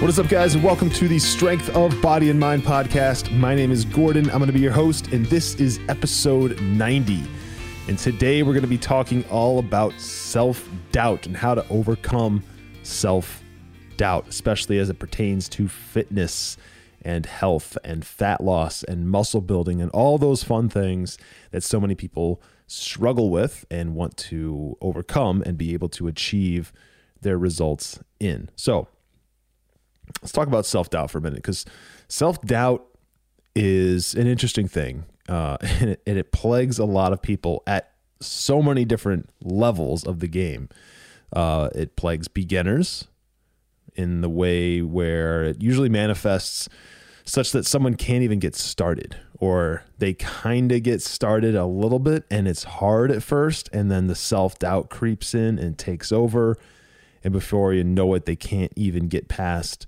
What is up, guys, and welcome to the Strength of Body and Mind podcast. My name is Gordon. I'm going to be your host, and this is episode 90. And today we're going to be talking all about self doubt and how to overcome self doubt, especially as it pertains to fitness and health and fat loss and muscle building and all those fun things that so many people struggle with and want to overcome and be able to achieve their results in. So, let's talk about self doubt for a minute because self doubt is an interesting thing, uh, and, it, and, it, plagues a lot of people at so many different levels of the game. Uh, it plagues beginners in the way where it usually manifests such that someone can't even get started or they kind of get started a little bit and it's hard at first and then the self-doubt creeps in and takes over and before you know it they can't even get past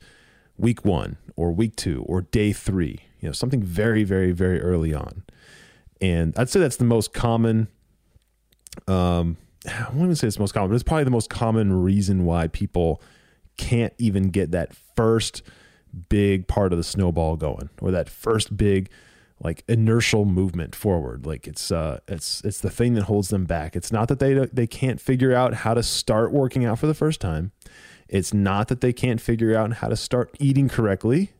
week one or week two or day three, you know, something very, very, very early on. And I'd say that's the most common, um, I won't even say it's the most common, but it's probably the most common reason why people can't even get that first big part of the snowball going or that first big like inertial movement forward like it's uh it's it's the thing that holds them back it's not that they they can't figure out how to start working out for the first time it's not that they can't figure out how to start eating correctly,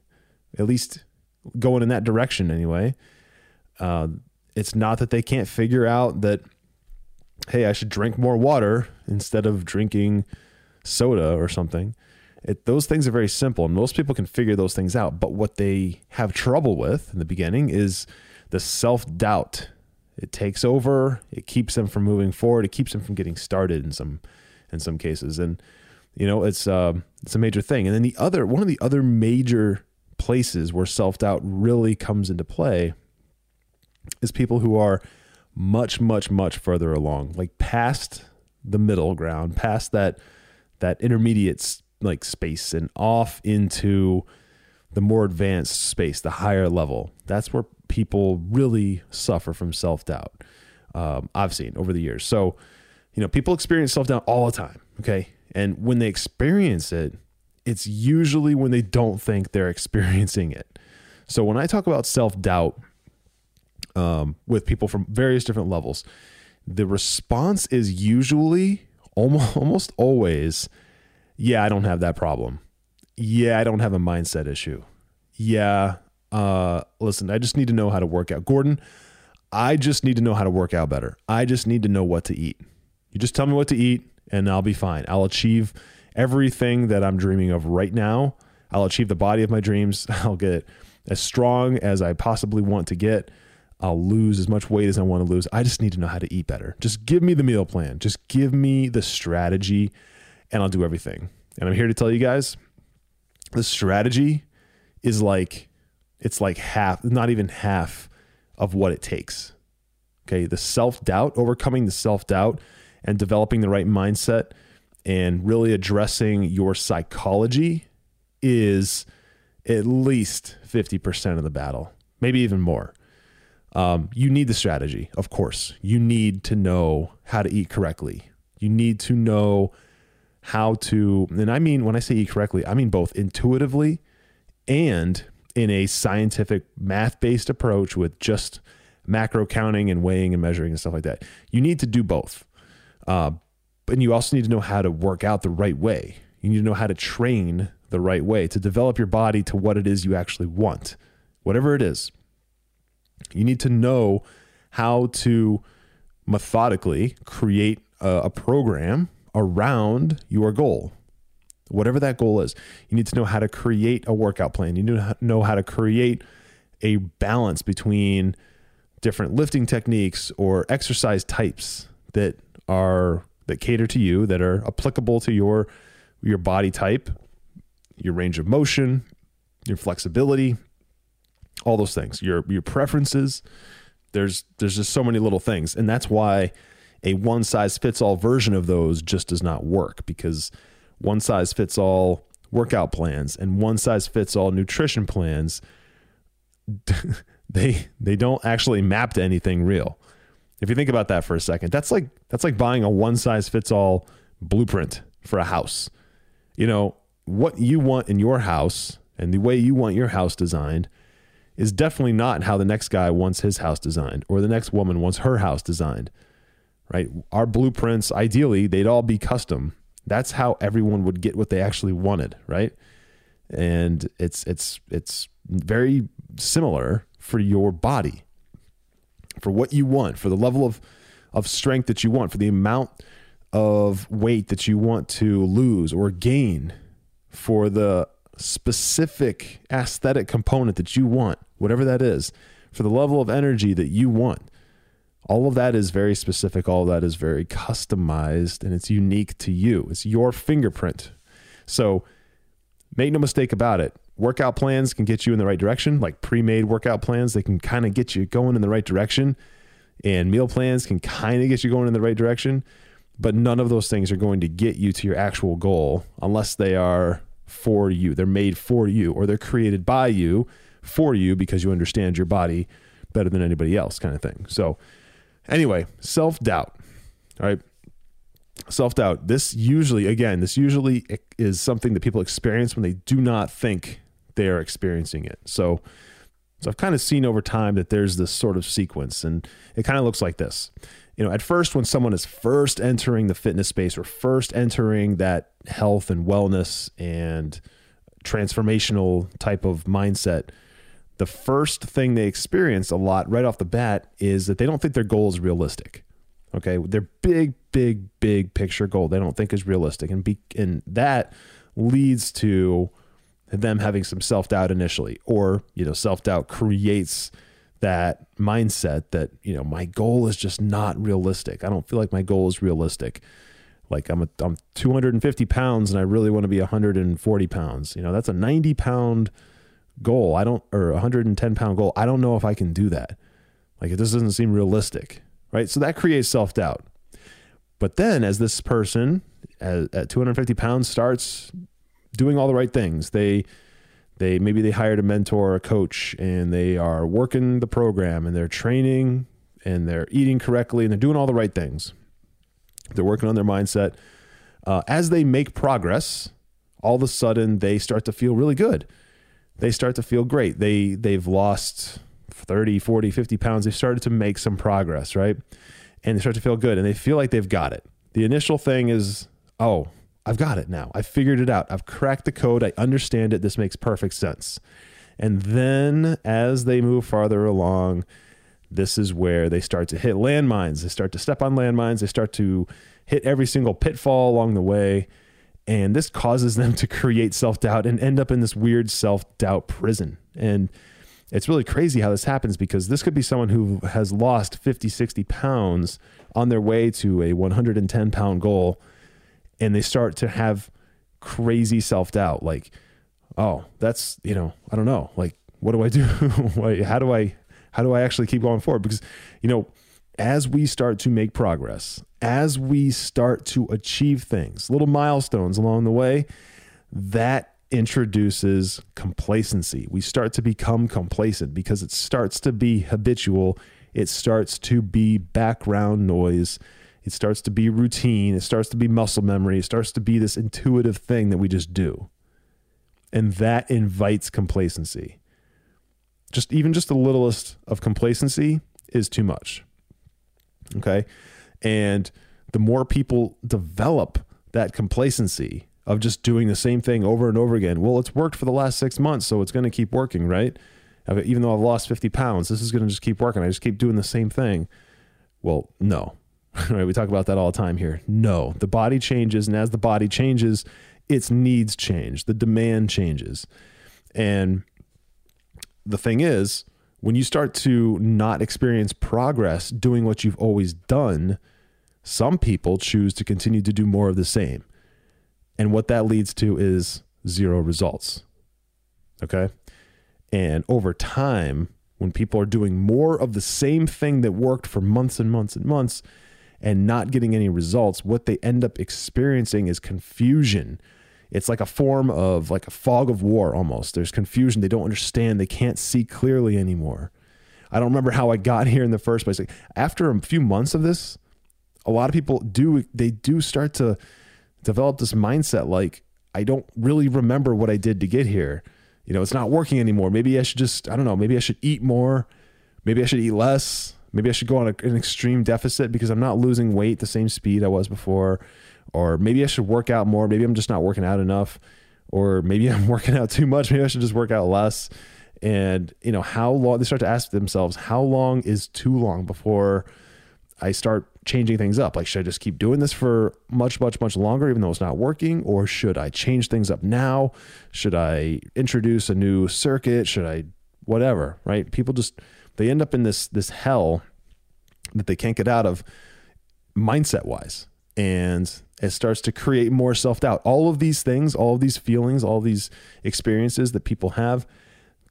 at least going in that direction anyway. Uh, it's not that they can't figure out that, hey, I should drink more water instead of drinking soda or something. It, those things are very simple, and most people can figure those things out. But what they have trouble with in the beginning is the self doubt. It takes over. It keeps them from moving forward. It keeps them from getting started in some in some cases. And you know, it's uh, it's a major thing. And then the other one of the other major places where self doubt really comes into play is people who are much, much, much further along, like past the middle ground, past that that intermediate like space, and off into the more advanced space, the higher level. That's where people really suffer from self doubt. Um, I've seen over the years. So, you know, people experience self doubt all the time. Okay, and when they experience it, it's usually when they don't think they're experiencing it. So when I talk about self doubt um, with people from various different levels, the response is usually almost, almost always, yeah, I don't have that problem. Yeah, I don't have a mindset issue. Yeah, uh, listen, I just need to know how to work out. Gordon, I just need to know how to work out better. I just need to know what to eat. You just tell me what to eat and I'll be fine. I'll achieve everything that I'm dreaming of right now. I'll achieve the body of my dreams. I'll get as strong as I possibly want to get. I'll lose as much weight as I want to lose. I just need to know how to eat better. Just give me the meal plan. Just give me the strategy and I'll do everything. And I'm here to tell you guys the strategy is like it's like half, not even half of what it takes. Okay, the self-doubt, overcoming the self-doubt and developing the right mindset and really addressing your psychology is at least 50% of the battle, maybe even more. Um, you need the strategy, of course. You need to know how to eat correctly. You need to know how to, and I mean, when I say eat correctly, I mean both intuitively and in a scientific math based approach with just macro counting and weighing and measuring and stuff like that. You need to do both. Uh, and you also need to know how to work out the right way. You need to know how to train the right way to develop your body to what it is you actually want, whatever it is. You need to know how to methodically create a, a program around your goal, whatever that goal is. You need to know how to create a workout plan. You need to know how to create a balance between different lifting techniques or exercise types that are that cater to you that are applicable to your your body type, your range of motion, your flexibility, all those things, your your preferences. There's there's just so many little things, and that's why a one size fits all version of those just does not work because one size fits all workout plans and one size fits all nutrition plans they they don't actually map to anything real. If you think about that for a second, that's like that's like buying a one size fits all blueprint for a house. You know, what you want in your house and the way you want your house designed is definitely not how the next guy wants his house designed or the next woman wants her house designed. Right? Our blueprints ideally they'd all be custom. That's how everyone would get what they actually wanted, right? And it's it's it's very similar for your body, for what you want, for the level of, of strength that you want, for the amount of weight that you want to lose or gain, for the specific aesthetic component that you want, whatever that is, for the level of energy that you want. All of that is very specific. All of that is very customized and it's unique to you. It's your fingerprint. So make no mistake about it workout plans can get you in the right direction, like pre-made workout plans, they can kind of get you going in the right direction. And meal plans can kind of get you going in the right direction, but none of those things are going to get you to your actual goal unless they are for you. They're made for you or they're created by you for you because you understand your body better than anybody else kind of thing. So anyway, self-doubt. All right self doubt. This usually, again, this usually is something that people experience when they do not think they are experiencing it. So, so I've kind of seen over time that there's this sort of sequence, and it kind of looks like this. You know, at first, when someone is first entering the fitness space or first entering that health and wellness and transformational type of mindset, the first thing they experience a lot right off the bat is that they don't think their goal is realistic. Okay, their big, big, big picture goal they don't think is realistic, and be, and that leads to them having some self doubt initially, or you know, self doubt creates that mindset that you know my goal is just not realistic. I don't feel like my goal is realistic. Like I'm a, I'm 250 pounds and I really want to be 140 pounds. You know, that's a 90 pound goal. I don't or 110 pound goal. I don't know if I can do that. Like it just doesn't seem realistic, right? So that creates self doubt. But then as this person at, at 250 pounds starts doing all the right things. They they maybe they hired a mentor, a coach, and they are working the program and they're training and they're eating correctly and they're doing all the right things. They're working on their mindset. Uh, as they make progress, all of a sudden they start to feel really good. They start to feel great. They they've lost 30, 40, 50 pounds. They've started to make some progress, right? And they start to feel good and they feel like they've got it. The initial thing is, oh, I've got it now. I've figured it out. I've cracked the code. I understand it. This makes perfect sense. And then as they move farther along, this is where they start to hit landmines. They start to step on landmines. They start to hit every single pitfall along the way. And this causes them to create self doubt and end up in this weird self doubt prison. And it's really crazy how this happens because this could be someone who has lost 50, 60 pounds on their way to a 110 pound goal and they start to have crazy self doubt like, oh, that's, you know, I don't know. Like, what do I do? how do I, how do I actually keep going forward? Because, you know, as we start to make progress, as we start to achieve things, little milestones along the way, that introduces complacency. We start to become complacent because it starts to be habitual. It starts to be background noise it starts to be routine. It starts to be muscle memory. It starts to be this intuitive thing that we just do. And that invites complacency. Just even just the littlest of complacency is too much. Okay. And the more people develop that complacency of just doing the same thing over and over again, well, it's worked for the last six months, so it's going to keep working, right? Even though I've lost 50 pounds, this is going to just keep working. I just keep doing the same thing. Well, no, right? We talk about that all the time here. No, the body changes, and as the body changes, its needs change, the demand changes. And the thing is, when you start to not experience progress doing what you've always done, some people choose to continue to do more of the same. And what that leads to is zero results. Okay. And over time, when people are doing more of the same thing that worked for months and months and months and not getting any results, what they end up experiencing is confusion. It's like a form of like a fog of war almost. There's confusion. They don't understand. They can't see clearly anymore. I don't remember how I got here in the first place. Like after a few months of this, a lot of people do they do start to develop this mindset like I don't really remember what I did to get here you know, it's not working anymore. Maybe I should just, I don't know, maybe I should eat more. Maybe I should eat less. Maybe I should go on a, an extreme deficit because I'm not losing weight the same speed I was before. Or maybe I should work out more. Maybe I'm just not working out enough. Or maybe I'm working out too much. Maybe I should just work out less. And, you know, how long they start to ask themselves, how long is too long before I start changing things up. Like, should I just keep doing this for much, much, much longer, even though it's not working? Or should I change things up now? Should I introduce a new circuit? Should I, whatever, right? People just, they end up in this, this hell that they can't get out of mindset wise. And it starts to create more self doubt. All of these things, all of these feelings, all these experiences that people have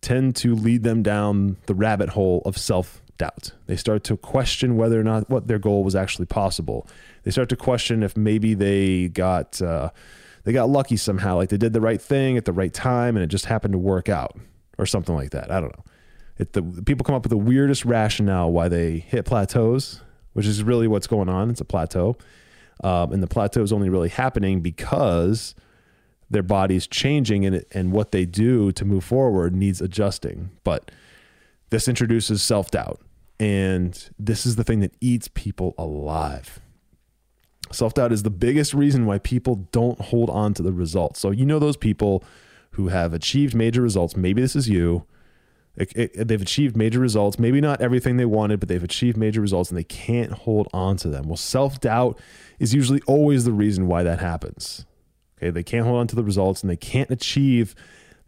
tend to lead them down the rabbit hole of self doubt. They start to question whether or not what their goal was actually possible. They start to question if maybe they got uh, they got lucky somehow, like they did the right thing at the right time and it just happened to work out or something like that. I don't know. It, the people come up with the weirdest rationale why they hit plateaus, which is really what's going on. It's a plateau, um, and the plateau is only really happening because their body's changing and and what they do to move forward needs adjusting. But this introduces self doubt. And this is the thing that eats people alive. Self doubt is the biggest reason why people don't hold on to the results. So, you know, those people who have achieved major results, maybe this is you. It, it, they've achieved major results, maybe not everything they wanted, but they've achieved major results and they can't hold on to them. Well, self doubt is usually always the reason why that happens. Okay, they can't hold on to the results and they can't achieve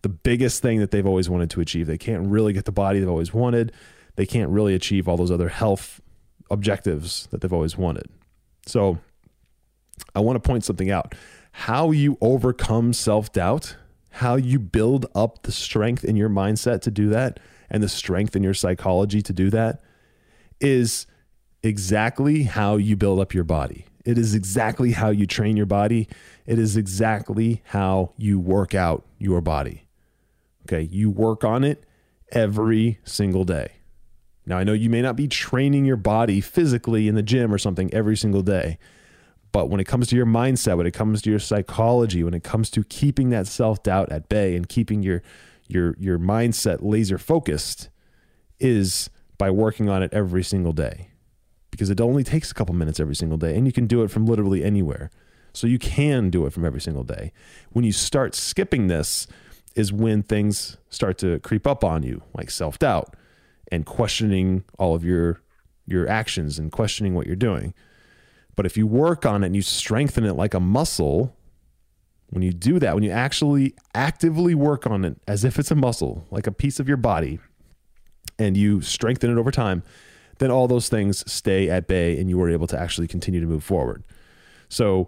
the biggest thing that they've always wanted to achieve. They can't really get the body they've always wanted they can't really achieve all those other health objectives that they've always wanted. So I want to point something out. How you overcome self doubt, how you build up the strength in your mindset to do that, and the strength in your psychology to do that is exactly how you build up your body. It is exactly how you train your body. It is exactly how you work out your body. Okay. You work on it every single day. Now, I know you may not be training your body physically in the gym or something every single day, but when it comes to your mindset, when it comes to your psychology, when it comes to keeping that self doubt at bay and keeping your your your mindset laser focused, is by working on it every single day, because it only takes a couple minutes every single day, and you can do it from literally anywhere. So you can do it from every single day. When you start skipping this, is when things start to creep up on you, like self doubt and questioning all of your your actions and questioning what you're doing. But if you work on it and you strengthen it like a muscle, when you do that, when you actually actively work on it as if it's a muscle, like a piece of your body, and you strengthen it over time, then all those things stay at bay and you are able to actually continue to move forward. So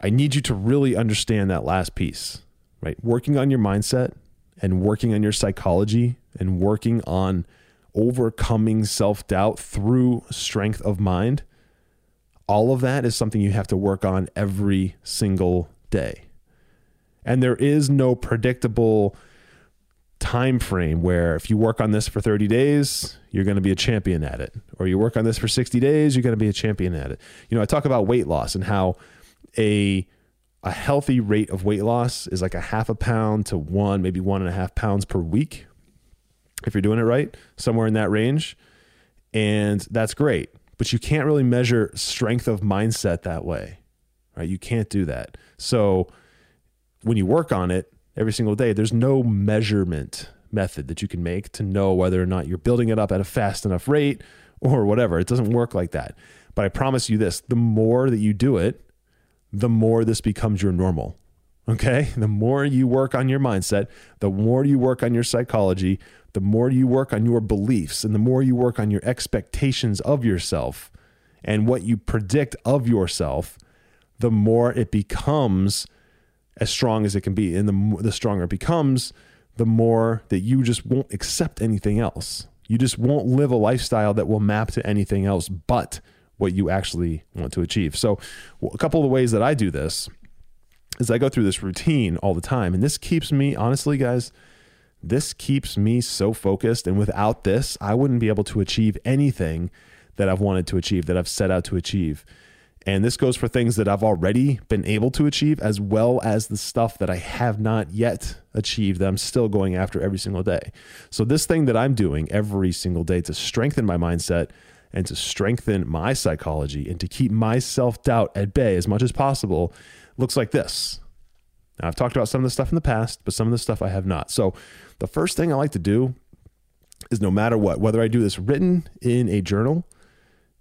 I need you to really understand that last piece, right? Working on your mindset and working on your psychology and working on overcoming self doubt through strength of mind, all of that is something you have to work on every single day. And there is no predictable time frame where if you work on this for 30 days, you're going to be a champion at it. Or you work on this for 60 days, you're going to be a champion at it. You know, I talk about weight loss and how a a healthy rate of weight loss is like a half a pound to one, maybe one and a half pounds per week if you're doing it right, somewhere in that range. And that's great. But you can't really measure strength of mindset that way, right? You can't do that. So when you work on it every single day, there's no measurement method that you can make to know whether or not you're building it up at a fast enough rate or whatever. It doesn't work like that. But I promise you this the more that you do it, the more this becomes your normal. Okay. The more you work on your mindset, the more you work on your psychology, the more you work on your beliefs and the more you work on your expectations of yourself and what you predict of yourself, the more it becomes as strong as it can be. And the, the stronger it becomes, the more that you just won't accept anything else. You just won't live a lifestyle that will map to anything else but what you actually want to achieve. So, a couple of the ways that I do this is I go through this routine all the time. And this keeps me, honestly, guys, this keeps me so focused. And without this, I wouldn't be able to achieve anything that I've wanted to achieve, that I've set out to achieve. And this goes for things that I've already been able to achieve, as well as the stuff that I have not yet achieved that I'm still going after every single day. So, this thing that I'm doing every single day to strengthen my mindset and to strengthen my psychology and to keep my self doubt at bay as much as possible looks like this. Now, I've talked about some of the stuff in the past, but some of the stuff I have not. So, the first thing I like to do is no matter what, whether I do this written in a journal,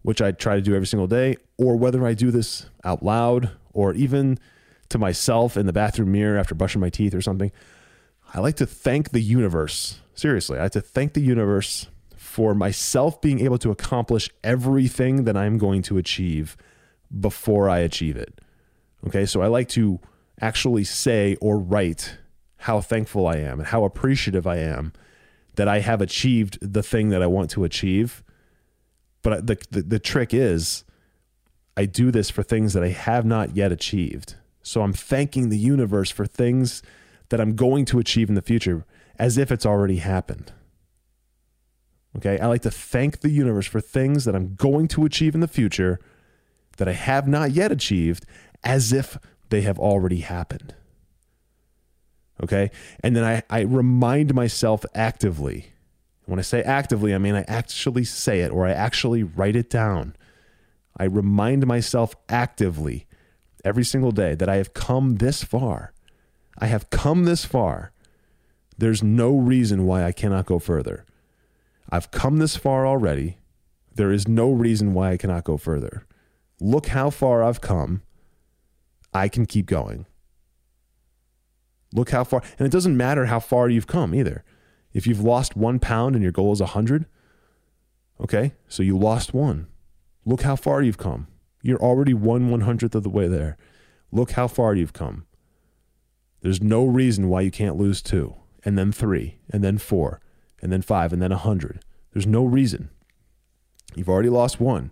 which I try to do every single day, or whether I do this out loud or even to myself in the bathroom mirror after brushing my teeth or something, I like to thank the universe. Seriously, I like to thank the universe for myself being able to accomplish everything that I'm going to achieve before I achieve it. Okay, so I like to actually say or write how thankful I am and how appreciative I am that I have achieved the thing that I want to achieve but the, the, the trick is, I do this for things that I have not yet achieved. So I'm thanking the universe for things that I'm going to achieve in the future as if it's already happened. Okay. I like to thank the universe for things that I'm going to achieve in the future that I have not yet achieved as if they have already happened. Okay. And then I, I remind myself actively when I say actively, I mean I actually say it or I actually write it down. I remind myself actively every single day that I have come this far. I have come this far. There's no reason why I cannot go further. I've come this far already. There is no reason why I cannot go further. Look how far I've come. I can keep going. Look how far, and it doesn't matter how far you've come either. If you've lost one pound and your goal is 100, okay, so you lost one. Look how far you've come. You're already one one hundredth of the way there. Look how far you've come. There's no reason why you can't lose two, and then three, and then four, and then five, and then a hundred. There's no reason. You've already lost one.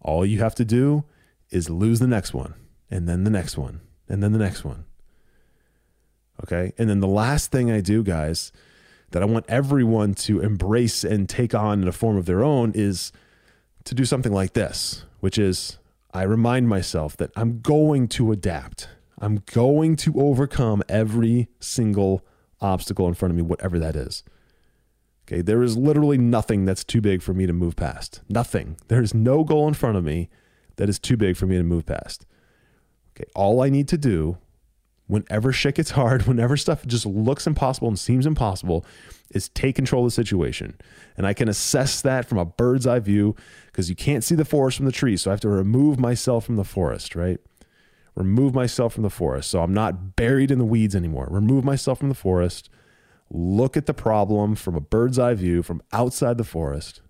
All you have to do is lose the next one, and then the next one, and then the next one. Okay. And then the last thing I do, guys, that I want everyone to embrace and take on in a form of their own is to do something like this, which is I remind myself that I'm going to adapt. I'm going to overcome every single obstacle in front of me, whatever that is. Okay, there is literally nothing that's too big for me to move past. Nothing. There is no goal in front of me that is too big for me to move past. Okay, all I need to do whenever shit gets hard, whenever stuff just looks impossible and seems impossible, is take control of the situation. And I can assess that from a bird's eye view because you can't see the forest from the trees. So I have to remove myself from the forest, right? Remove myself from the forest. So I'm not buried in the weeds anymore. Remove myself from the forest. Look at the problem from a bird's eye view from outside the forest,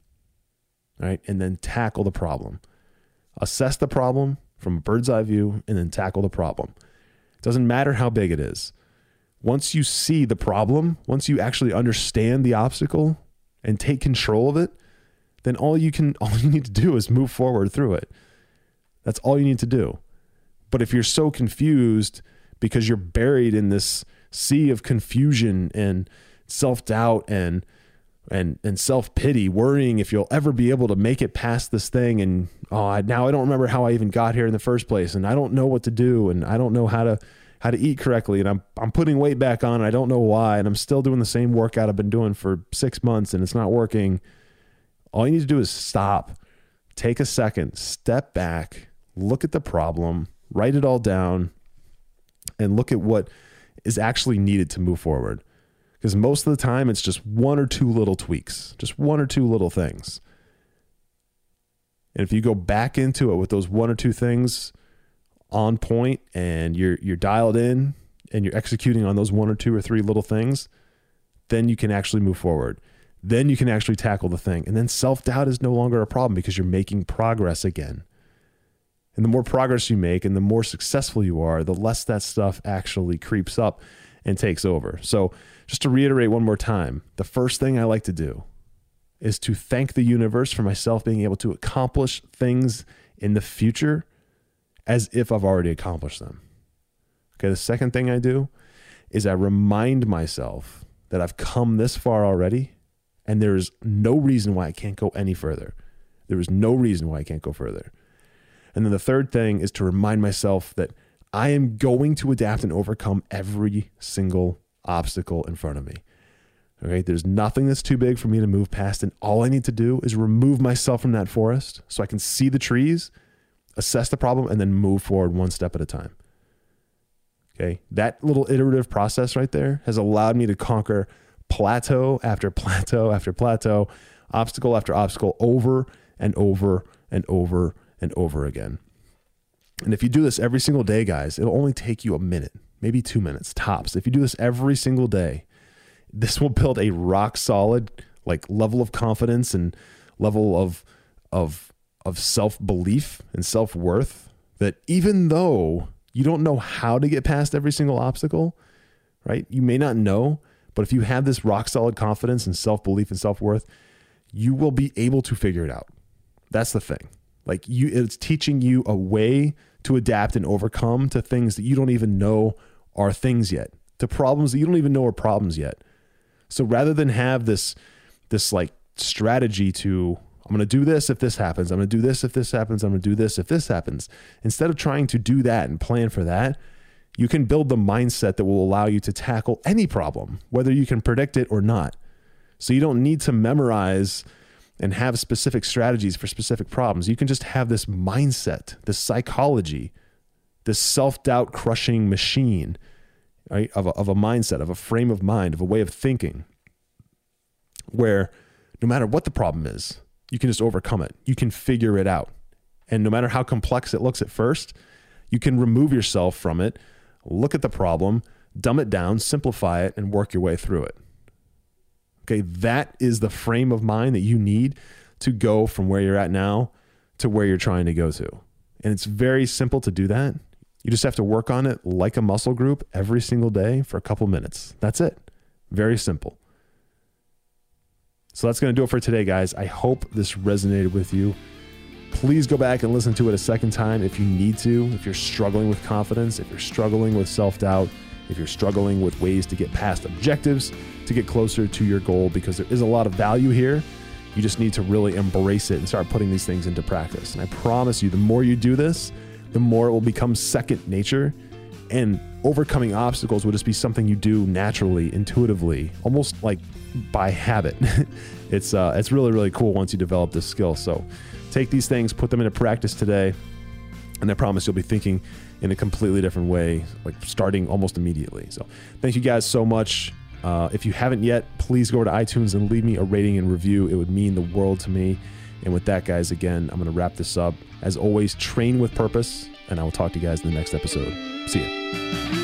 right? And then tackle the problem. Assess the problem from a bird's eye view and then tackle the problem. Doesn't matter how big it is. Once you see the problem, once you actually understand the obstacle and take control of it, then all you can all you need to do is move forward through it. That's all you need to do. But if you're so confused because you're buried in this sea of confusion and self-doubt and and and self-pity, worrying if you'll ever be able to make it past this thing. And oh, now I don't remember how I even got here in the first place. And I don't know what to do. And I don't know how to how to eat correctly. And I'm I'm putting weight back on. And I don't know why. And I'm still doing the same workout I've been doing for 6 months. And it's not working. All you need to do is stop. Take a second, step back, look at the problem, write it all down. And look at what is actually needed to move forward. Because most of the time it's just one or two little tweaks, just one or two little things. And if you go back into it with those one or two things on point and you're you're dialed in and you're executing on those one or two or three little things, then you can actually move forward. Then you can actually tackle the thing. And then self doubt is no longer a problem because you're making progress again. And the more progress you make and the more successful you are, the less that stuff actually creeps up and takes over. So, just to reiterate one more time, the first thing I like to do is to thank the universe for myself being able to accomplish things in the future as if I've already accomplished them. Okay, the second thing I do is I remind myself that I've come this far already and there is no reason why I can't go any further. There is no reason why I can't go further. And then the third thing is to remind myself that I am going to adapt and overcome every single obstacle in front of me. Okay, there's nothing that's too big for me to move past, and all I need to do is remove myself from that forest so I can see the trees, assess the problem, and then move forward one step at a time. Okay, that little iterative process right there has allowed me to conquer plateau after plateau after plateau, obstacle after obstacle over and over and over and over again. And if you do this every single day, guys, it'll only take you a minute, maybe two minutes tops. If you do this every single day, this will build a rock solid like level of confidence and level of of of self-belief and self-worth that even though you don't know how to get past every single obstacle, right? You may not know, but if you have this rock solid confidence and self-belief and self-worth, you will be able to figure it out. That's the thing. Like you it's teaching you a way to adapt and overcome to things that you don't even know are things yet, to problems that you don't even know are problems yet. So rather than have this this like strategy to I'm going to do this if this happens, I'm going to do this if this happens, I'm going to do this if this happens, instead of trying to do that and plan for that, you can build the mindset that will allow you to tackle any problem, whether you can predict it or not. So you don't need to memorize and have specific strategies for specific problems. You can just have this mindset, this psychology, this self doubt crushing machine right, of, a, of a mindset, of a frame of mind, of a way of thinking, where no matter what the problem is, you can just overcome it. You can figure it out. And no matter how complex it looks at first, you can remove yourself from it, look at the problem, dumb it down, simplify it, and work your way through it. Okay, that is the frame of mind that you need to go from where you're at now to where you're trying to go to. And it's very simple to do that. You just have to work on it like a muscle group every single day for a couple minutes. That's it. Very simple. So that's going to do it for today, guys. I hope this resonated with you. Please go back and listen to it a second time if you need to. If you're struggling with confidence, if you're struggling with self doubt, if you're struggling with ways to get past objectives, to get closer to your goal, because there is a lot of value here. You just need to really embrace it and start putting these things into practice. And I promise you, the more you do this, the more it will become second nature. And overcoming obstacles will just be something you do naturally, intuitively, almost like by habit. it's uh, it's really really cool once you develop this skill. So take these things, put them into practice today, and I promise you'll be thinking in a completely different way, like starting almost immediately. So thank you guys so much. Uh, if you haven't yet, please go to iTunes and leave me a rating and review. It would mean the world to me. And with that, guys, again, I'm going to wrap this up. As always, train with purpose, and I will talk to you guys in the next episode. See you.